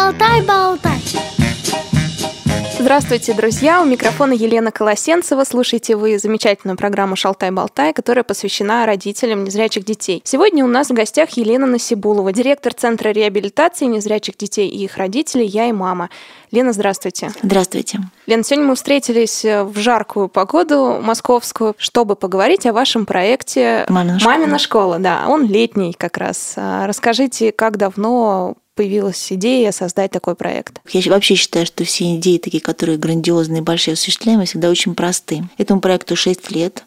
Шалтай-болтай. Здравствуйте, друзья! У микрофона Елена Колосенцева. Слушайте вы замечательную программу «Шалтай-болтай», которая посвящена родителям незрячих детей. Сегодня у нас в гостях Елена Насибулова, директор Центра реабилитации незрячих детей и их родителей «Я и мама». Лена, здравствуйте. Здравствуйте. Лена, сегодня мы встретились в жаркую погоду московскую, чтобы поговорить о вашем проекте «Мамина школа». «Мамина школа». Да, он летний как раз. А Расскажите, как давно появилась идея создать такой проект? Я вообще считаю, что все идеи такие, которые грандиозные, большие, осуществляемые, всегда очень просты. Этому проекту 6 лет.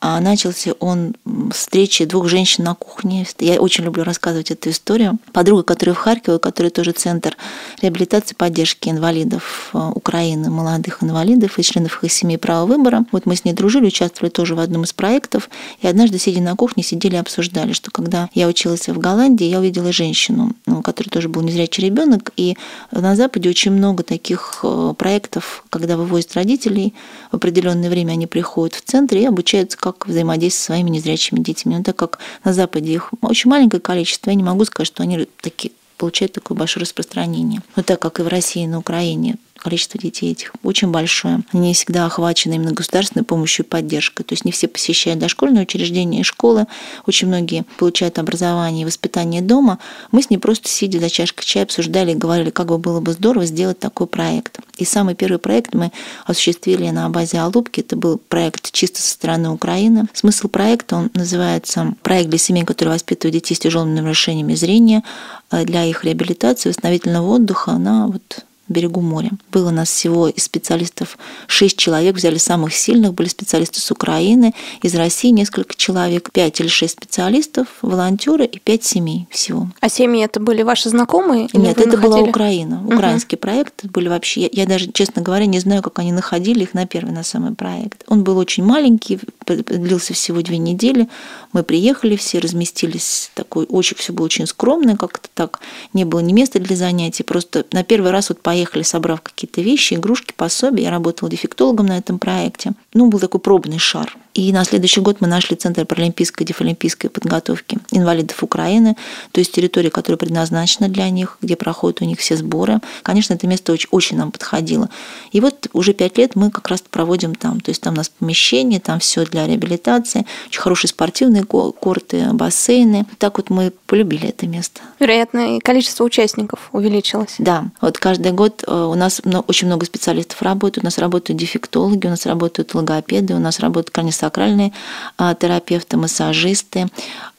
А начался он встречи двух женщин на кухне. Я очень люблю рассказывать эту историю. Подруга, которая в Харькове, который тоже центр реабилитации поддержки инвалидов э, Украины, молодых инвалидов и членов их семьи права выбора. Вот мы с ней дружили, участвовали тоже в одном из проектов. И однажды, сидя на кухне, сидели и обсуждали, что когда я училась в Голландии, я увидела женщину, ну, которая тоже был незрячий ребенок. И на Западе очень много таких э, проектов, когда вывозят родителей, в определенное время они приходят в центр и обучаются, как взаимодействовать со своими незрячими детьми. Но так как на Западе их очень маленькое количество, я не могу сказать, что они такие получают такое большое распространение. Но так как и в России, и на Украине количество детей этих очень большое. Они не всегда охвачены именно государственной помощью и поддержкой. То есть не все посещают дошкольные учреждения и школы. Очень многие получают образование и воспитание дома. Мы с ней просто сидя за чашкой чая обсуждали и говорили, как бы было бы здорово сделать такой проект. И самый первый проект мы осуществили на базе Алубки. Это был проект чисто со стороны Украины. Смысл проекта, он называется «Проект для семей, которые воспитывают детей с тяжелыми нарушениями зрения э, для их реабилитации, восстановительного отдыха на вот берегу моря. Было у нас всего из специалистов шесть человек, взяли самых сильных, были специалисты с Украины, из России несколько человек, пять или шесть специалистов, волонтеры и пять семей всего. А семьи это были ваши знакомые? Нет, это находили? была Украина, украинский угу. проект. Были вообще, я, я даже, честно говоря, не знаю, как они находили их на первый, на самый проект. Он был очень маленький, длился всего две недели. Мы приехали все, разместились, такой, очень все было очень скромно, как-то так, не было ни места для занятий, просто на первый раз вот поехали, собрав какие-то вещи, игрушки, пособия. Я работала дефектологом на этом проекте. Ну, был такой пробный шар. И на следующий год мы нашли Центр паралимпийской и дефолимпийской подготовки инвалидов Украины, то есть территория, которая предназначена для них, где проходят у них все сборы. Конечно, это место очень, очень нам подходило. И вот уже пять лет мы как раз проводим там. То есть там у нас помещение, там все для реабилитации, очень хорошие спортивные корты, бассейны. Так вот мы полюбили это место. Вероятно, и количество участников увеличилось. Да, вот каждый год э, у нас очень много специалистов работают. У нас работают дефектологи, у нас работают логопеды, у нас работают сакральные а, терапевты, массажисты,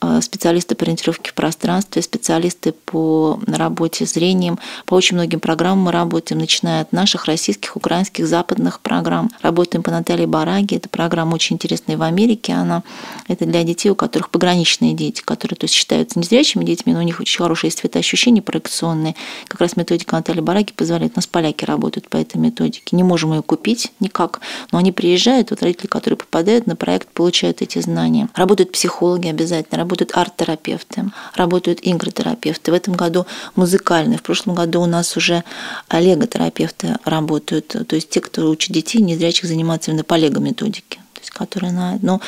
а, специалисты по ориентировке в пространстве, специалисты по работе с зрением. По очень многим программам мы работаем, начиная от наших российских, украинских, западных программ. Работаем по Наталье Бараге. Эта программа очень интересная в Америке. Она это для детей, у которых пограничные дети, которые то есть, считаются незрячими детьми, но у них очень хорошие цветоощущения проекционные. Как раз методика Натальи Бараги позволяет. У нас поляки работают по этой методике. Не можем ее купить никак, но они приезжают, вот родители, которые попадают на проект получают эти знания. Работают психологи обязательно, работают арт-терапевты, работают игротерапевты. В этом году музыкальные. В прошлом году у нас уже лего-терапевты работают. То есть те, кто учат детей незрячих заниматься именно по лего-методике. То есть которые на... Но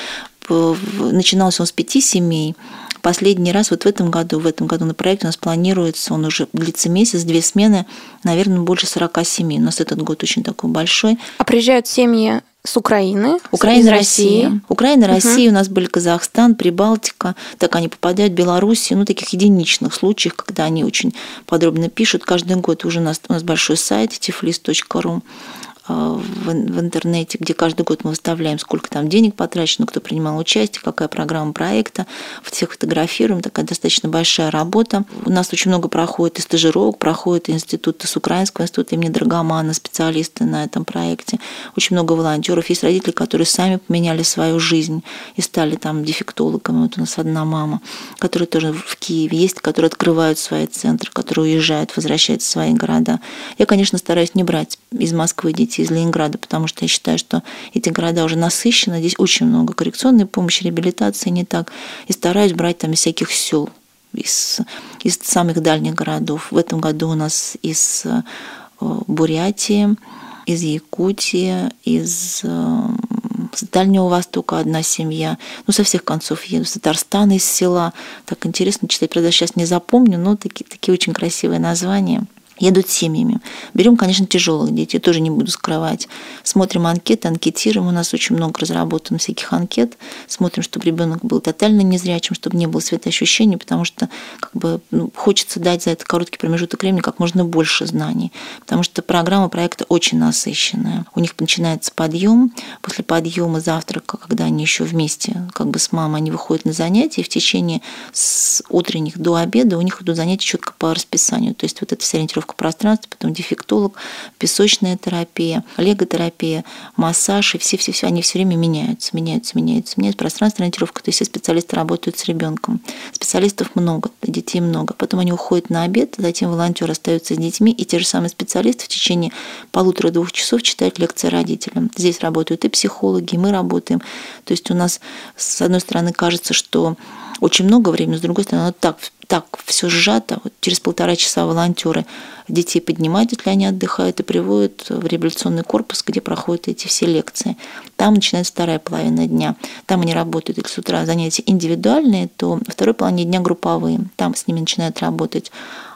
начинался он с пяти семей, Последний раз вот в этом году, в этом году на проекте у нас планируется, он уже длится месяц, две смены, наверное, больше 47. У нас этот год очень такой большой. А приезжают семьи с Украины, Украина, из России. России. Украина, Россия, угу. у нас были Казахстан, Прибалтика, так они попадают в Белоруссию, ну, таких единичных случаев, когда они очень подробно пишут. Каждый год уже у нас, у нас большой сайт tiflis.ru в, в интернете, где каждый год мы выставляем, сколько там денег потрачено, кто принимал участие, какая программа проекта, всех фотографируем, такая достаточно большая работа. У нас очень много проходит и стажировок, проходит институты с Украинского института имени Драгомана, специалисты на этом проекте. Очень много волонтеров. Есть родители, которые сами поменяли свою жизнь и стали там дефектологами. Вот у нас одна мама, которая тоже в Киеве есть, которые открывают свои центры, которые уезжают, возвращаются в свои города. Я, конечно, стараюсь не брать из Москвы детей из Ленинграда, потому что я считаю, что эти города уже насыщены, здесь очень много коррекционной помощи, реабилитации не так. И стараюсь брать там из всяких сел, из, из самых дальних городов. В этом году у нас из э, Бурятии, из Якутии, из э, с Дальнего Востока одна семья. Ну, со всех концов еду. С Татарстана, из села. Так интересно читать. Правда, сейчас не запомню, но такие, такие очень красивые названия. Едут семьями. Берем, конечно, тяжелых детей, тоже не буду скрывать. Смотрим анкеты, анкетируем. У нас очень много разработано всяких анкет. Смотрим, чтобы ребенок был тотально незрячим, чтобы не было светоощущений, потому что как бы, ну, хочется дать за этот короткий промежуток времени как можно больше знаний. Потому что программа проекта очень насыщенная. У них начинается подъем. После подъема завтрака, когда они еще вместе как бы с мамой, они выходят на занятия, и в течение с утренних до обеда у них идут занятия четко по расписанию. То есть вот эта вся ориентировка пространства, потом дефектолог, песочная терапия, леготерапия, массаж, и все-все-все, они все время меняются, меняются, меняются, меняются. Пространственная ориентировка, то есть все специалисты работают с ребенком. Специалистов много, детей много. Потом они уходят на обед, затем волонтеры остаются с детьми, и те же самые специалисты в течение полутора-двух часов читают лекции родителям. Здесь работают и психологи, и мы работаем. То есть у нас, с одной стороны, кажется, что очень много времени, с другой стороны, оно так, так все сжато. Вот через полтора часа волонтеры детей поднимают, если они отдыхают, и приводят в реабилитационный корпус, где проходят эти все лекции. Там начинается вторая половина дня. Там они работают, если с утра занятия индивидуальные, то второй половине дня групповые. Там с ними начинают работать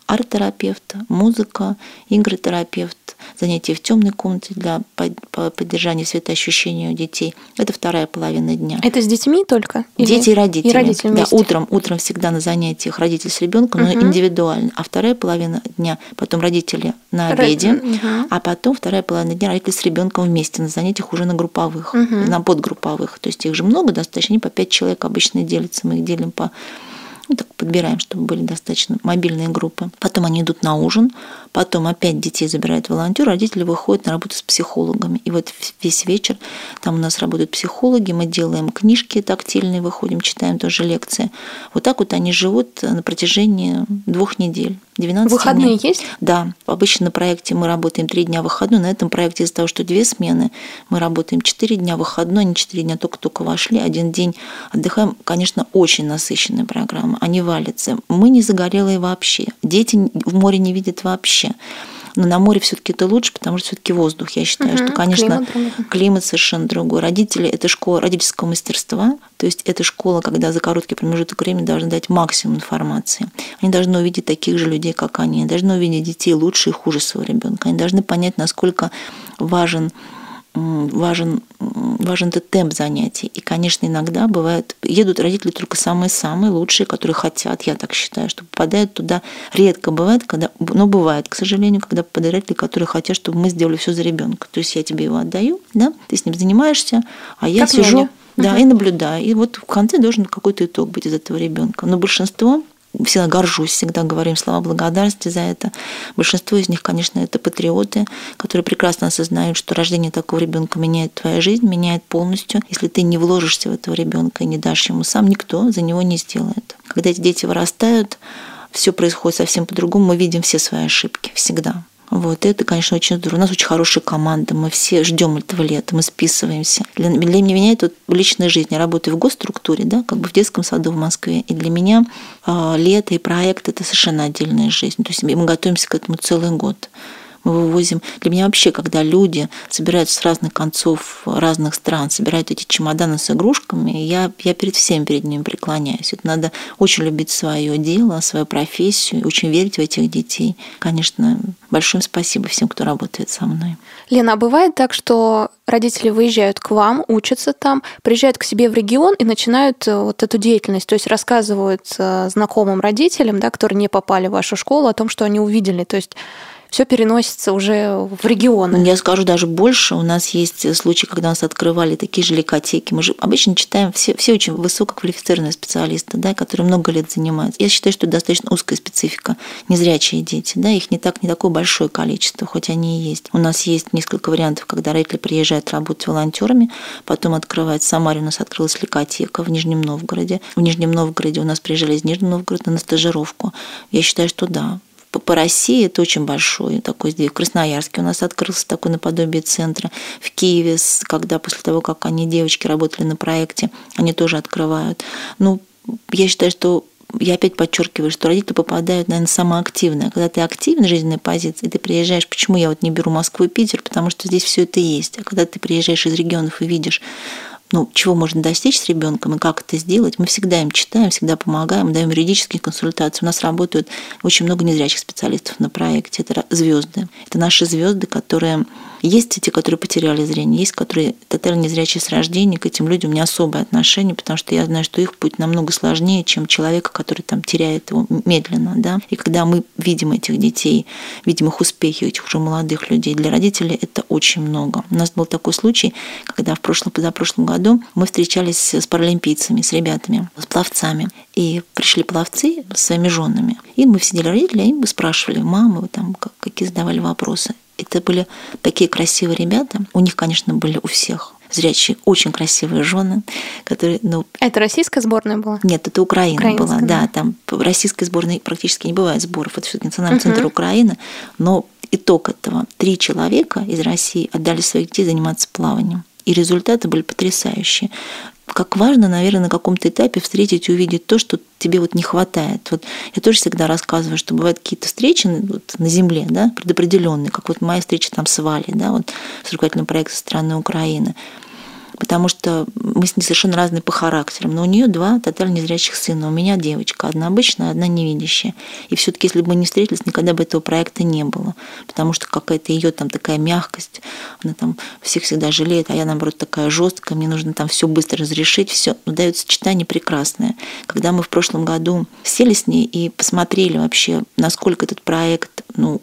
арт-терапевт, музыка, игротерапевт, занятия в темной комнате для поддержания светоощущения у детей. Это вторая половина дня. Это с детьми только? Или... Дети и родители. И родители да, утром, утром всегда на занятиях родитель с ребенком, но угу. индивидуально. А вторая половина дня потом родители на обеде, угу. а потом вторая половина дня родители с ребенком вместе на занятиях уже на групповых, угу. на подгрупповых. То есть их же много достаточно, они по пять человек обычно делятся, мы их делим по ну, так подбираем, чтобы были достаточно мобильные группы. Потом они идут на ужин, потом опять детей забирают волонтер, родители выходят на работу с психологами. И вот весь вечер там у нас работают психологи, мы делаем книжки тактильные, выходим, читаем тоже лекции. Вот так вот они живут на протяжении двух недель. 12 Выходные дней. есть? Да. Обычно на проекте мы работаем три дня выходной. На этом проекте из-за того, что две смены, мы работаем четыре дня выходной, они четыре дня только-только вошли, один день отдыхаем. Конечно, очень насыщенная программа. Они валятся. Мы не загорелые вообще. Дети в море не видят вообще. Но на море все-таки это лучше, потому что все-таки воздух. Я считаю, угу, что, конечно, климат, климат совершенно другой. Родители это школа родительского мастерства, то есть это школа, когда за короткий промежуток времени должны дать максимум информации. Они должны увидеть таких же людей, как они. Они должны увидеть детей лучше и хуже своего ребенка. Они должны понять, насколько важен важен, важен этот темп занятий. И, конечно, иногда бывает, едут родители только самые-самые лучшие, которые хотят, я так считаю, что попадают туда редко бывает, когда, но бывает, к сожалению, когда попадают родители, которые хотят, чтобы мы сделали все за ребенка. То есть я тебе его отдаю, да, ты с ним занимаешься, а я как сижу, няня. да, угу. и наблюдаю. И вот в конце должен какой-то итог быть из этого ребенка. Но большинство всегда горжусь, всегда говорим слова благодарности за это. Большинство из них, конечно, это патриоты, которые прекрасно осознают, что рождение такого ребенка меняет твою жизнь, меняет полностью. Если ты не вложишься в этого ребенка и не дашь ему сам, никто за него не сделает. Когда эти дети вырастают, все происходит совсем по-другому. Мы видим все свои ошибки всегда. Вот, это, конечно, очень здорово. У нас очень хорошая команда, мы все ждем этого лета, мы списываемся. Для, для меня это вот личная жизнь. Я работаю в госструктуре, да, как бы в детском саду в Москве. И для меня э, лето и проект – это совершенно отдельная жизнь. То есть мы готовимся к этому целый год мы вывозим. Для меня вообще, когда люди собираются с разных концов разных стран, собирают эти чемоданы с игрушками, я, я перед всем перед ними преклоняюсь. Это надо очень любить свое дело, свою профессию, очень верить в этих детей. Конечно, большое спасибо всем, кто работает со мной. Лена, а бывает так, что родители выезжают к вам, учатся там, приезжают к себе в регион и начинают э, вот эту деятельность, то есть рассказывают э, знакомым родителям, да, которые не попали в вашу школу, о том, что они увидели. То есть все переносится уже в регионы. Я скажу даже больше. У нас есть случаи, когда нас открывали такие же лекотеки. Мы же обычно читаем все, все очень высококвалифицированные специалисты, да, которые много лет занимаются. Я считаю, что это достаточно узкая специфика. Незрячие дети, да, их не так не такое большое количество, хоть они и есть. У нас есть несколько вариантов, когда родители приезжают работать волонтерами, потом открывают. В Самаре у нас открылась лекотека в Нижнем Новгороде. В Нижнем Новгороде у нас приезжали из Нижнего Новгорода на стажировку. Я считаю, что да, по, по России это очень большой такой здесь. В Красноярске у нас открылся такой наподобие центра. В Киеве, когда после того, как они, девочки, работали на проекте, они тоже открывают. Ну, я считаю, что я опять подчеркиваю, что родители попадают, наверное, самое активное. Когда ты активна в жизненной позиции, ты приезжаешь, почему я вот не беру Москву и Питер, потому что здесь все это есть. А когда ты приезжаешь из регионов и видишь ну, чего можно достичь с ребенком и как это сделать, мы всегда им читаем, всегда помогаем, даем юридические консультации. У нас работают очень много незрячих специалистов на проекте. Это звезды. Это наши звезды, которые есть те, которые потеряли зрение, есть, которые тотально незрячие с рождения, к этим людям не особое отношение, потому что я знаю, что их путь намного сложнее, чем человека, который там теряет его медленно. Да? И когда мы видим этих детей, видим их успехи, этих уже молодых людей, для родителей это очень много. У нас был такой случай, когда в прошлом, позапрошлом году мы встречались с паралимпийцами, с ребятами, с пловцами. И пришли пловцы с своими женами. И мы сидели родители, и мы спрашивали мамы, там, какие задавали вопросы. Это были такие красивые ребята. У них, конечно, были у всех зрячие, очень красивые жены, которые, ну... Это российская сборная была? Нет, это Украина была, да. Там российской сборной практически не бывает сборов. Это все-таки национальный uh-huh. центр Украины. Но итог этого. Три человека из России отдали своих детей заниматься плаванием. И результаты были потрясающие как важно, наверное, на каком-то этапе встретить и увидеть то, что тебе вот не хватает. Вот я тоже всегда рассказываю, что бывают какие-то встречи вот на земле, да, предопределенные, как вот моя встреча там с Валей, да, вот с руководителем проекта страны Украины потому что мы с ней совершенно разные по характерам. Но у нее два тотально незрячих сына. У меня девочка, одна обычная, одна невидящая. И все-таки, если бы мы не встретились, никогда бы этого проекта не было. Потому что какая-то ее там такая мягкость, она там всех всегда жалеет, а я, наоборот, такая жесткая, мне нужно там все быстро разрешить, все. Но дает сочетание прекрасное. Когда мы в прошлом году сели с ней и посмотрели вообще, насколько этот проект, ну,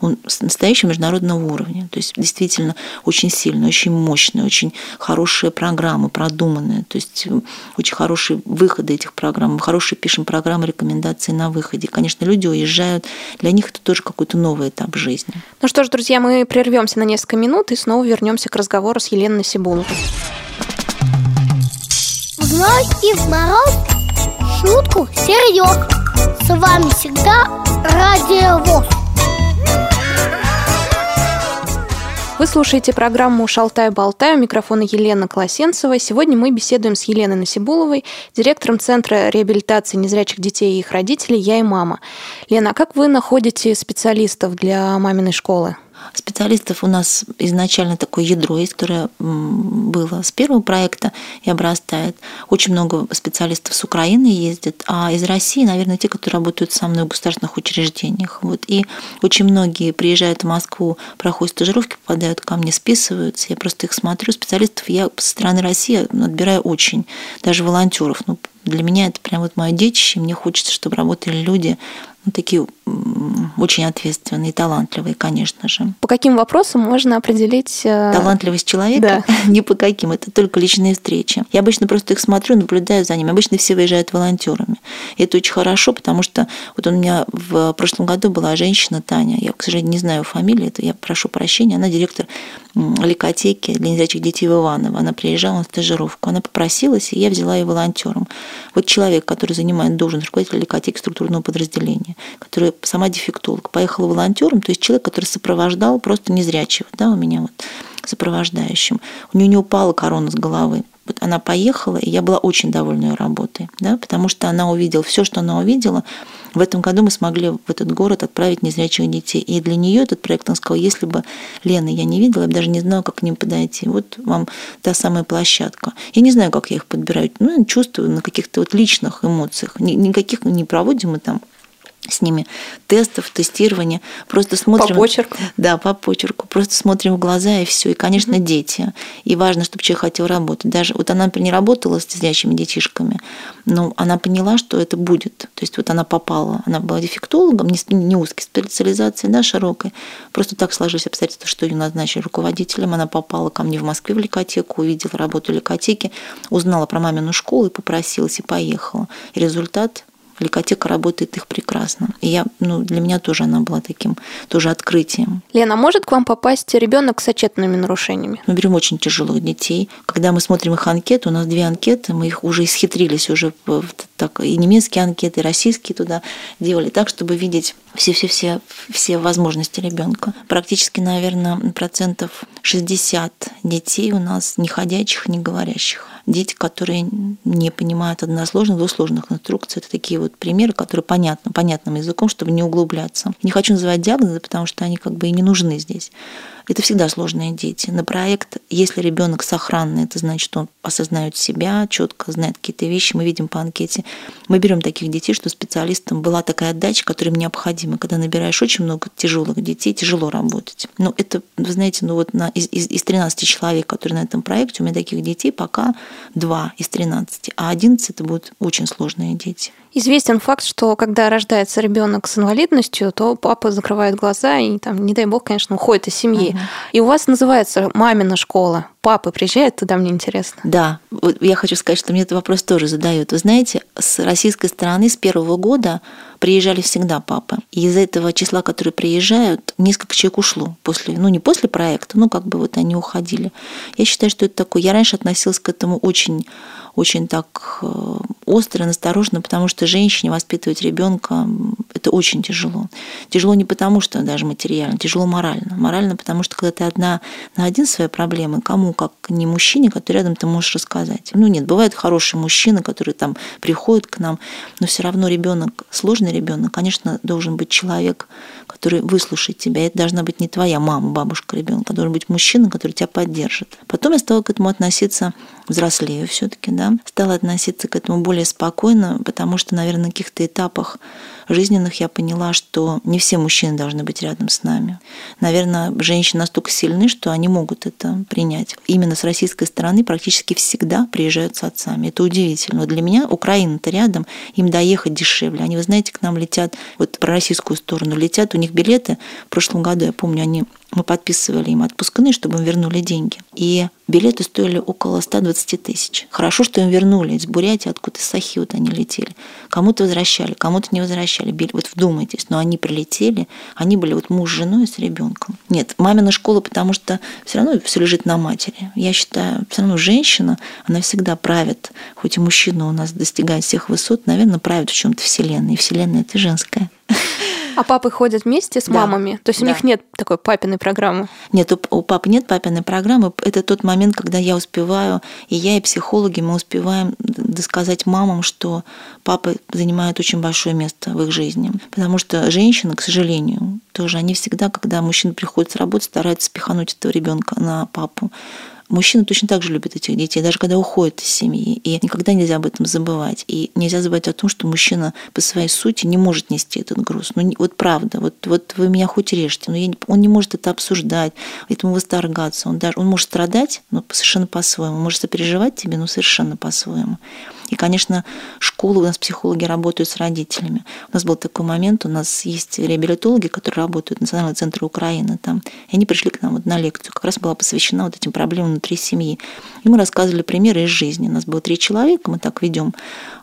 он настоящего международного уровня. То есть действительно очень сильный, очень мощный, очень хорошие программы, продуманные. То есть э, очень хорошие выходы этих программ. Мы хорошие пишем программы, рекомендации на выходе. Конечно, люди уезжают. Для них это тоже какой-то новый этап жизни. Ну что ж, друзья, мы прервемся на несколько минут и снова вернемся к разговору с Еленой Насибуловой. В зной и в мороз шутку серьез. С вами всегда Радио ВОЗ. Вы слушаете программу «Шалтай-болтай». У микрофона Елена Колосенцева. Сегодня мы беседуем с Еленой Насибуловой, директором Центра реабилитации незрячих детей и их родителей «Я и мама». Лена, а как вы находите специалистов для маминой школы? Специалистов у нас изначально такое ядро есть, которое было с первого проекта и обрастает. Очень много специалистов с Украины ездят, а из России, наверное, те, которые работают со мной в государственных учреждениях. Вот. И очень многие приезжают в Москву, проходят стажировки, попадают ко мне, списываются. Я просто их смотрю. Специалистов я со стороны России отбираю очень, даже волонтеров. Ну, для меня это прям вот мое детище. Мне хочется, чтобы работали люди ну, такие очень ответственные талантливые, конечно же. По каким вопросам можно определить... Э, Талантливость человека? Да. Не по каким, это только личные встречи. Я обычно просто их смотрю, наблюдаю за ними. Обычно все выезжают волонтерами. И это очень хорошо, потому что вот у меня в прошлом году была женщина Таня, я, к сожалению, не знаю фамилии, это я прошу прощения, она директор ликотеки для незрячих детей в Иваново. Она приезжала на стажировку, она попросилась, и я взяла ее волонтером. Вот человек, который занимает должность руководителя ликотеки структурного подразделения, который сама дефектолог, поехала волонтером, то есть человек, который сопровождал просто незрячего, да, у меня вот сопровождающим. У нее не упала корона с головы. Вот она поехала, и я была очень довольна ее работой, да, потому что она увидела все, что она увидела. В этом году мы смогли в этот город отправить незрячих детей. И для нее этот проект, он сказал, если бы Лена я не видела, я бы даже не знала, как к ним подойти. Вот вам та самая площадка. Я не знаю, как я их подбираю. Ну, чувствую на каких-то вот личных эмоциях. Никаких не проводим мы там с ними тестов, тестирования. Просто смотрим... По почерку. Да, по почерку. Просто смотрим в глаза и все. И, конечно, mm-hmm. дети. И важно, чтобы человек хотел работать. Даже вот она, например, не работала с зрячими детишками, но она поняла, что это будет. То есть вот она попала, она была дефектологом, не, не узкой специализации, да, широкой. Просто так сложились обстоятельства, что ее назначили руководителем. Она попала ко мне в Москве в ликотеку, увидела работу ликотеки, узнала про мамину школу и попросилась, и поехала. И результат Ликотека работает их прекрасно. И я, ну, для меня тоже она была таким тоже открытием. Лена, может к вам попасть ребенок с отчетными нарушениями? Мы берем очень тяжелых детей. Когда мы смотрим их анкеты, у нас две анкеты, мы их уже исхитрились уже так, и немецкие анкеты, и российские туда делали так, чтобы видеть все-все-все все возможности ребенка. Практически, наверное, процентов 60 детей у нас не ходячих, не говорящих дети, которые не понимают односложных, двусложных инструкций. Это такие вот примеры, которые понятны, понятным языком, чтобы не углубляться. Не хочу называть диагнозы, потому что они как бы и не нужны здесь. Это всегда сложные дети. На проект, если ребенок сохранный, это значит, он осознает себя, четко знает какие-то вещи. Мы видим по анкете. Мы берем таких детей, что специалистам была такая отдача, которая им необходима. Когда набираешь очень много тяжелых детей, тяжело работать. Но это, вы знаете, ну вот на, из, из, из 13 человек, которые на этом проекте, у меня таких детей пока 2 из 13, а 11 это будут очень сложные дети. Известен факт, что когда рождается ребенок с инвалидностью, то папа закрывает глаза и там, не дай бог, конечно, уходит из семьи. Угу. И у вас называется мамина школа. Папы приезжают туда, мне интересно. Да, вот я хочу сказать, что мне этот вопрос тоже задают. Вы знаете, с российской стороны с первого года приезжали всегда папы. И из этого числа, которые приезжают, несколько человек ушло после, ну не после проекта, ну как бы вот они уходили. Я считаю, что это такое. Я раньше относилась к этому очень очень так э, остро, настороженно, потому что женщине воспитывать ребенка это очень тяжело. Тяжело не потому, что даже материально, тяжело морально. Морально, потому что когда ты одна на один свои проблемы, кому, как не мужчине, который рядом ты можешь рассказать. Ну нет, бывают хорошие мужчины, которые там приходят к нам, но все равно ребенок, сложный ребенок, конечно, должен быть человек, который выслушает тебя. Это должна быть не твоя мама, бабушка ребенка, должен быть мужчина, который тебя поддержит. Потом я стала к этому относиться взрослею все-таки, да, стала относиться к этому более спокойно, потому что, наверное, на каких-то этапах жизненных я поняла, что не все мужчины должны быть рядом с нами. Наверное, женщины настолько сильны, что они могут это принять. Именно с российской стороны практически всегда приезжают с отцами. Это удивительно. Для меня Украина-то рядом, им доехать дешевле. Они, вы знаете, к нам летят, вот про российскую сторону летят, у них билеты в прошлом году, я помню, они мы подписывали им отпускные, чтобы им вернули деньги. И билеты стоили около 120 тысяч. Хорошо, что им вернули из Бурятии, откуда из Сахи вот они летели. Кому-то возвращали, кому-то не возвращали. Вот вдумайтесь, но они прилетели, они были вот муж с женой с ребенком. Нет, мамина школа, потому что все равно все лежит на матери. Я считаю, все равно женщина, она всегда правит, хоть и мужчина у нас достигает всех высот, наверное, правит в чем-то вселенной. И вселенная это женская. А папы ходят вместе с да. мамами? То есть у них нет такой папиной программы? Нет, у, у папы нет папиной программы. Это тот момент, когда я успеваю, и я, и психологи, мы успеваем досказать мамам, что папа занимает очень большое место в их жизни. Потому что женщины, к сожалению, тоже они всегда, когда мужчина приходит с работы, стараются спихануть этого ребенка на папу. Мужчины точно так же любят этих детей, даже когда уходят из семьи. И никогда нельзя об этом забывать. И нельзя забывать о том, что мужчина по своей сути не может нести этот груз. Ну, вот правда, вот, вот вы меня хоть режьте, но я не, он не может это обсуждать, этому восторгаться. Он, даже, он может страдать, но совершенно по-своему. Он может сопереживать тебе, но совершенно по-своему. И, конечно, школы, у нас психологи работают с родителями. У нас был такой момент, у нас есть реабилитологи, которые работают в Национальном центре Украины там, и они пришли к нам вот на лекцию, как раз была посвящена вот этим проблемам внутри семьи. И мы рассказывали примеры из жизни. У нас было три человека, мы так ведем.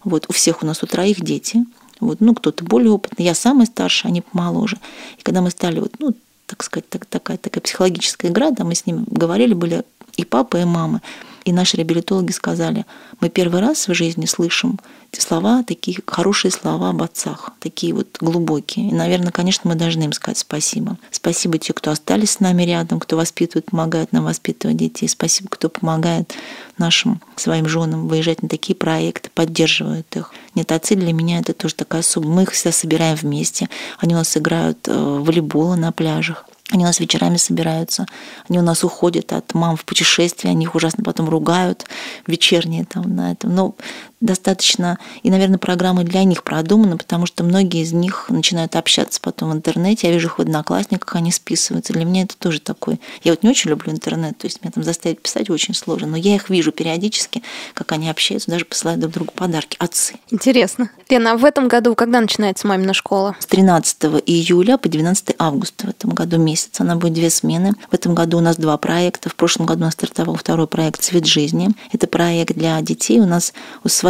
Вот у всех у нас у троих дети. Вот, ну, кто-то более опытный, я самый старший, они помоложе. И когда мы стали, вот, ну, так сказать, так, такая, такая психологическая игра, да, мы с ними говорили, были и папа, и мама. И наши реабилитологи сказали, мы первый раз в жизни слышим слова, такие хорошие слова об отцах, такие вот глубокие. И, наверное, конечно, мы должны им сказать спасибо. Спасибо те, кто остались с нами рядом, кто воспитывает, помогает нам воспитывать детей. Спасибо, кто помогает нашим своим женам выезжать на такие проекты, поддерживают их. Нет, отцы для меня это тоже такая особая. Мы их всегда собираем вместе. Они у нас играют э, в волейбол на пляжах. Они у нас вечерами собираются, они у нас уходят от мам в путешествие, они их ужасно потом ругают вечерние там на этом. Но достаточно, и, наверное, программы для них продуманы, потому что многие из них начинают общаться потом в интернете. Я вижу их в одноклассниках, они списываются. Для меня это тоже такой... Я вот не очень люблю интернет, то есть меня там заставить писать очень сложно, но я их вижу периодически, как они общаются, даже посылают друг другу подарки. Отцы. Интересно. Лена, а в этом году когда начинается мамина школа? С 13 июля по 12 августа в этом году месяц. Она будет две смены. В этом году у нас два проекта. В прошлом году у нас стартовал второй проект «Цвет жизни». Это проект для детей. У нас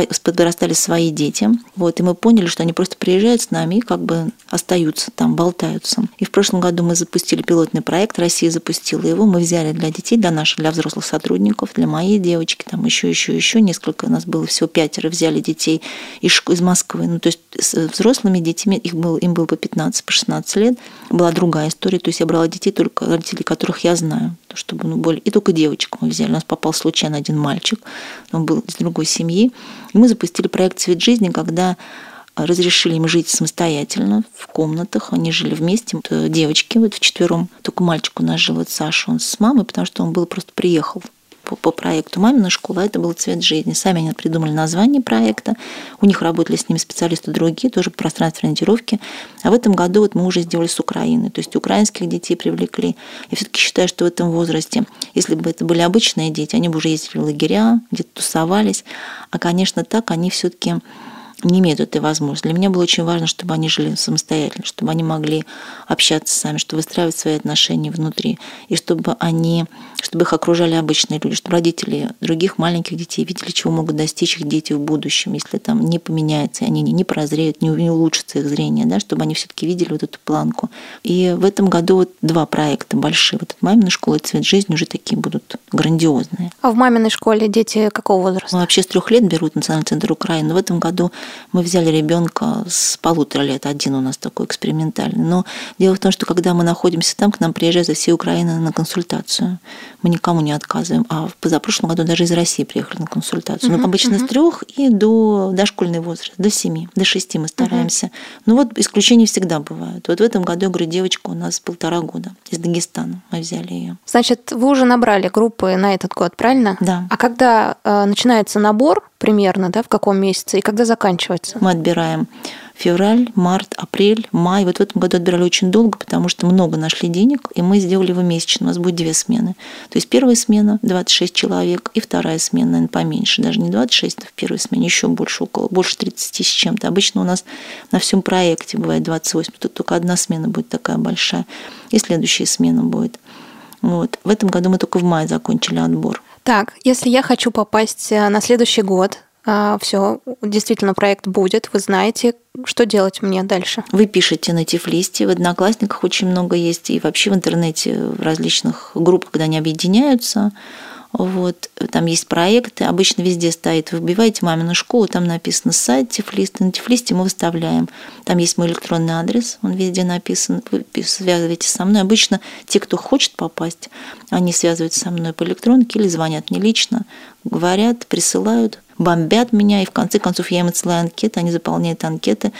подрастали свои дети. Вот, и мы поняли, что они просто приезжают с нами и как бы остаются там, болтаются. И в прошлом году мы запустили пилотный проект, Россия запустила его. Мы взяли для детей, для наших, для взрослых сотрудников, для моей девочки, там еще, еще, еще несколько. У нас было всего пятеро. Взяли детей из, из Москвы. Ну, то есть с взрослыми детьми, их было, им было по 15, по 16 лет. Была другая история. То есть я брала детей только родителей, которых я знаю. Чтобы, ну, более... И только девочек мы взяли. У нас попал случайно один мальчик. Он был из другой семьи. И мы запустили проект «Цвет жизни», когда разрешили им жить самостоятельно в комнатах. Они жили вместе. Вот девочки вот вчетвером. Только мальчик у нас жил, вот Саша, он с мамой, потому что он был просто приехал по, по проекту «Мамина школа», это был «Цвет жизни». Сами они придумали название проекта. У них работали с ними специалисты другие, тоже по пространственной ориентировке. А в этом году вот мы уже сделали с Украины. То есть украинских детей привлекли. Я все таки считаю, что в этом возрасте, если бы это были обычные дети, они бы уже ездили в лагеря, где-то тусовались. А, конечно, так они все таки не имеют этой возможности. Для меня было очень важно, чтобы они жили самостоятельно, чтобы они могли общаться сами, чтобы выстраивать свои отношения внутри, и чтобы они, чтобы их окружали обычные люди, чтобы родители других маленьких детей видели, чего могут достичь их дети в будущем, если там не поменяется, и они не, прозреют, не, не улучшится их зрение, да, чтобы они все-таки видели вот эту планку. И в этом году вот два проекта большие. Вот мамина школа и цвет жизни уже такие будут грандиозные. А в маминой школе дети какого возраста? Мы вообще с трех лет берут Национальный центр Украины. Но в этом году мы взяли ребенка с полутора лет, один у нас такой экспериментальный. Но дело в том, что когда мы находимся там, к нам приезжают за всей Украины на консультацию. Мы никому не отказываем. А в позапрошлом году даже из России приехали на консультацию. Uh-huh, обычно uh-huh. с трех и до дошкольный возраст, до семи, до шести мы стараемся. Uh-huh. Ну вот исключения всегда бывают. Вот в этом году, я говорю, девочка у нас полтора года из Дагестана. Мы взяли ее. Значит, вы уже набрали группы на этот год, правильно? Да. А когда э, начинается набор, примерно, да, в каком месяце и когда заканчивается? Мы отбираем февраль, март, апрель, май. Вот в этом году отбирали очень долго, потому что много нашли денег, и мы сделали его месячно. У нас будет две смены. То есть первая смена 26 человек, и вторая смена, наверное, поменьше. Даже не 26, а в первой смене еще больше, около больше 30 с чем-то. Обычно у нас на всем проекте бывает 28. Тут только одна смена будет такая большая, и следующая смена будет. Вот. В этом году мы только в мае закончили отбор. Так, если я хочу попасть э, на следующий год, а, все, действительно проект будет, вы знаете, что делать мне дальше? Вы пишете на Тифлисте, в Одноклассниках очень много есть, и вообще в интернете, в различных группах, когда они объединяются, вот, там есть проекты, обычно везде стоит, вы вбиваете мамину школу, там написано сайт Тифлиста, на Тифлисте мы выставляем. Там есть мой электронный адрес, он везде написан, вы связываетесь со мной. Обычно те, кто хочет попасть, они связываются со мной по электронке или звонят мне лично, говорят, присылают, бомбят меня, и в конце концов я им отсылаю анкеты, они заполняют анкеты,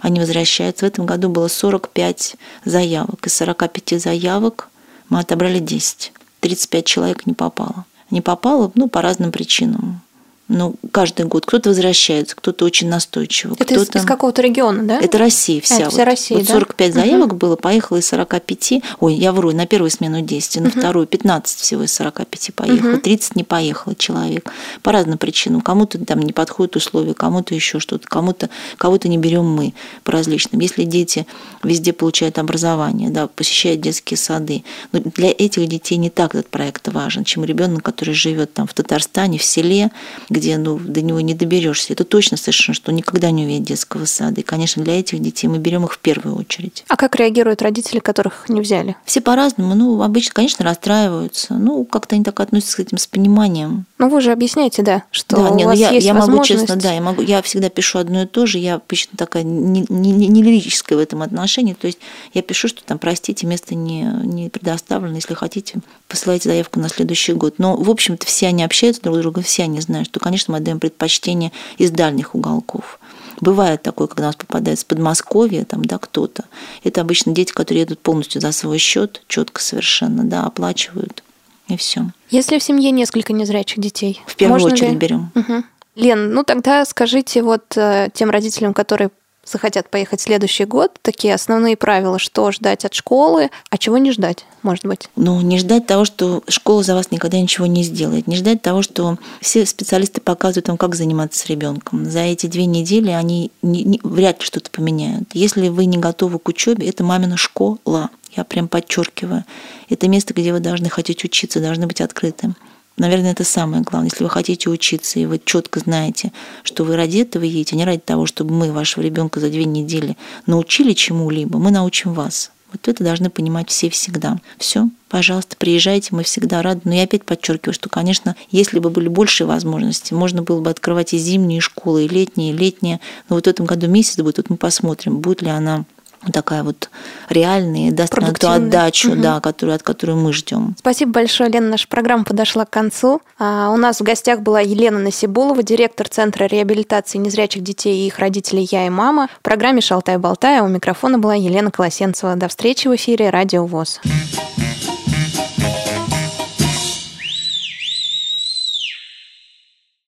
они возвращаются. В этом году было 45 заявок. Из 45 заявок мы отобрали 10. 35 человек не попало не попала, ну, по разным причинам ну, каждый год кто-то возвращается, кто-то очень настойчиво. Это кто из, из какого-то региона, да? Это Россия вся. Это вся вот, Россия, вот да? 45 заявок угу. было, поехало из 45. Ой, я вру, на первую смену 10, на угу. вторую 15 всего из 45 поехало. Угу. 30 не поехало человек. По разным причинам. Кому-то там не подходят условия, кому-то еще что-то, кому-то кого-то не берем мы по различным. Если дети везде получают образование, да, посещают детские сады, но для этих детей не так этот проект важен, чем ребенок, который живет там в Татарстане, в селе, где ну, до него не доберешься. Это точно совершенно, что никогда не увидит детского сада. И, конечно, для этих детей мы берем их в первую очередь. А как реагируют родители, которых не взяли? Все по-разному. Ну, обычно, конечно, расстраиваются. Ну, как-то они так относятся к этим с пониманием. Ну, вы же объясняете, да, что да, у не, ну, вас я, есть я могу честно, да, я могу, я всегда пишу одно и то же, я обычно такая не, не, не лирическая в этом отношении, то есть я пишу, что там, простите, место не, не предоставлено, если хотите, посылайте заявку на следующий год. Но, в общем-то, все они общаются друг с другом, все они знают, что, конечно, мы отдаем предпочтение из дальних уголков. Бывает такое, когда у нас попадает с Подмосковья, там, да, кто-то. Это обычно дети, которые едут полностью за свой счет, четко совершенно, да, оплачивают и все. Если в семье несколько незрячих детей, в первую можно очередь ли... берем. Угу. Лен, ну тогда скажите вот э, тем родителям, которые захотят поехать в следующий год, такие основные правила, что ждать от школы, а чего не ждать, может быть? Ну, не ждать того, что школа за вас никогда ничего не сделает. Не ждать того, что все специалисты показывают вам, как заниматься с ребенком. За эти две недели они не, не, вряд ли что-то поменяют. Если вы не готовы к учебе, это мамина школа. Я прям подчеркиваю. Это место, где вы должны хотеть учиться, должны быть открытым. Наверное, это самое главное. Если вы хотите учиться, и вы четко знаете, что вы ради этого едете, а не ради того, чтобы мы вашего ребенка за две недели научили чему-либо, мы научим вас. Вот это должны понимать все всегда. Все, пожалуйста, приезжайте, мы всегда рады. Но я опять подчеркиваю, что, конечно, если бы были большие возможности, можно было бы открывать и зимние школы, и летние, и летние. Но вот в этом году месяц будет, вот мы посмотрим, будет ли она такая вот реальная, даст нам ту отдачу, угу. да, которую, от которой мы ждем. Спасибо большое, Лена. Наша программа подошла к концу. А у нас в гостях была Елена Насибулова, директор Центра реабилитации незрячих детей и их родителей «Я и мама». В программе «Шалтай-болтай» а у микрофона была Елена Колосенцева. До встречи в эфире «Радио ВОЗ».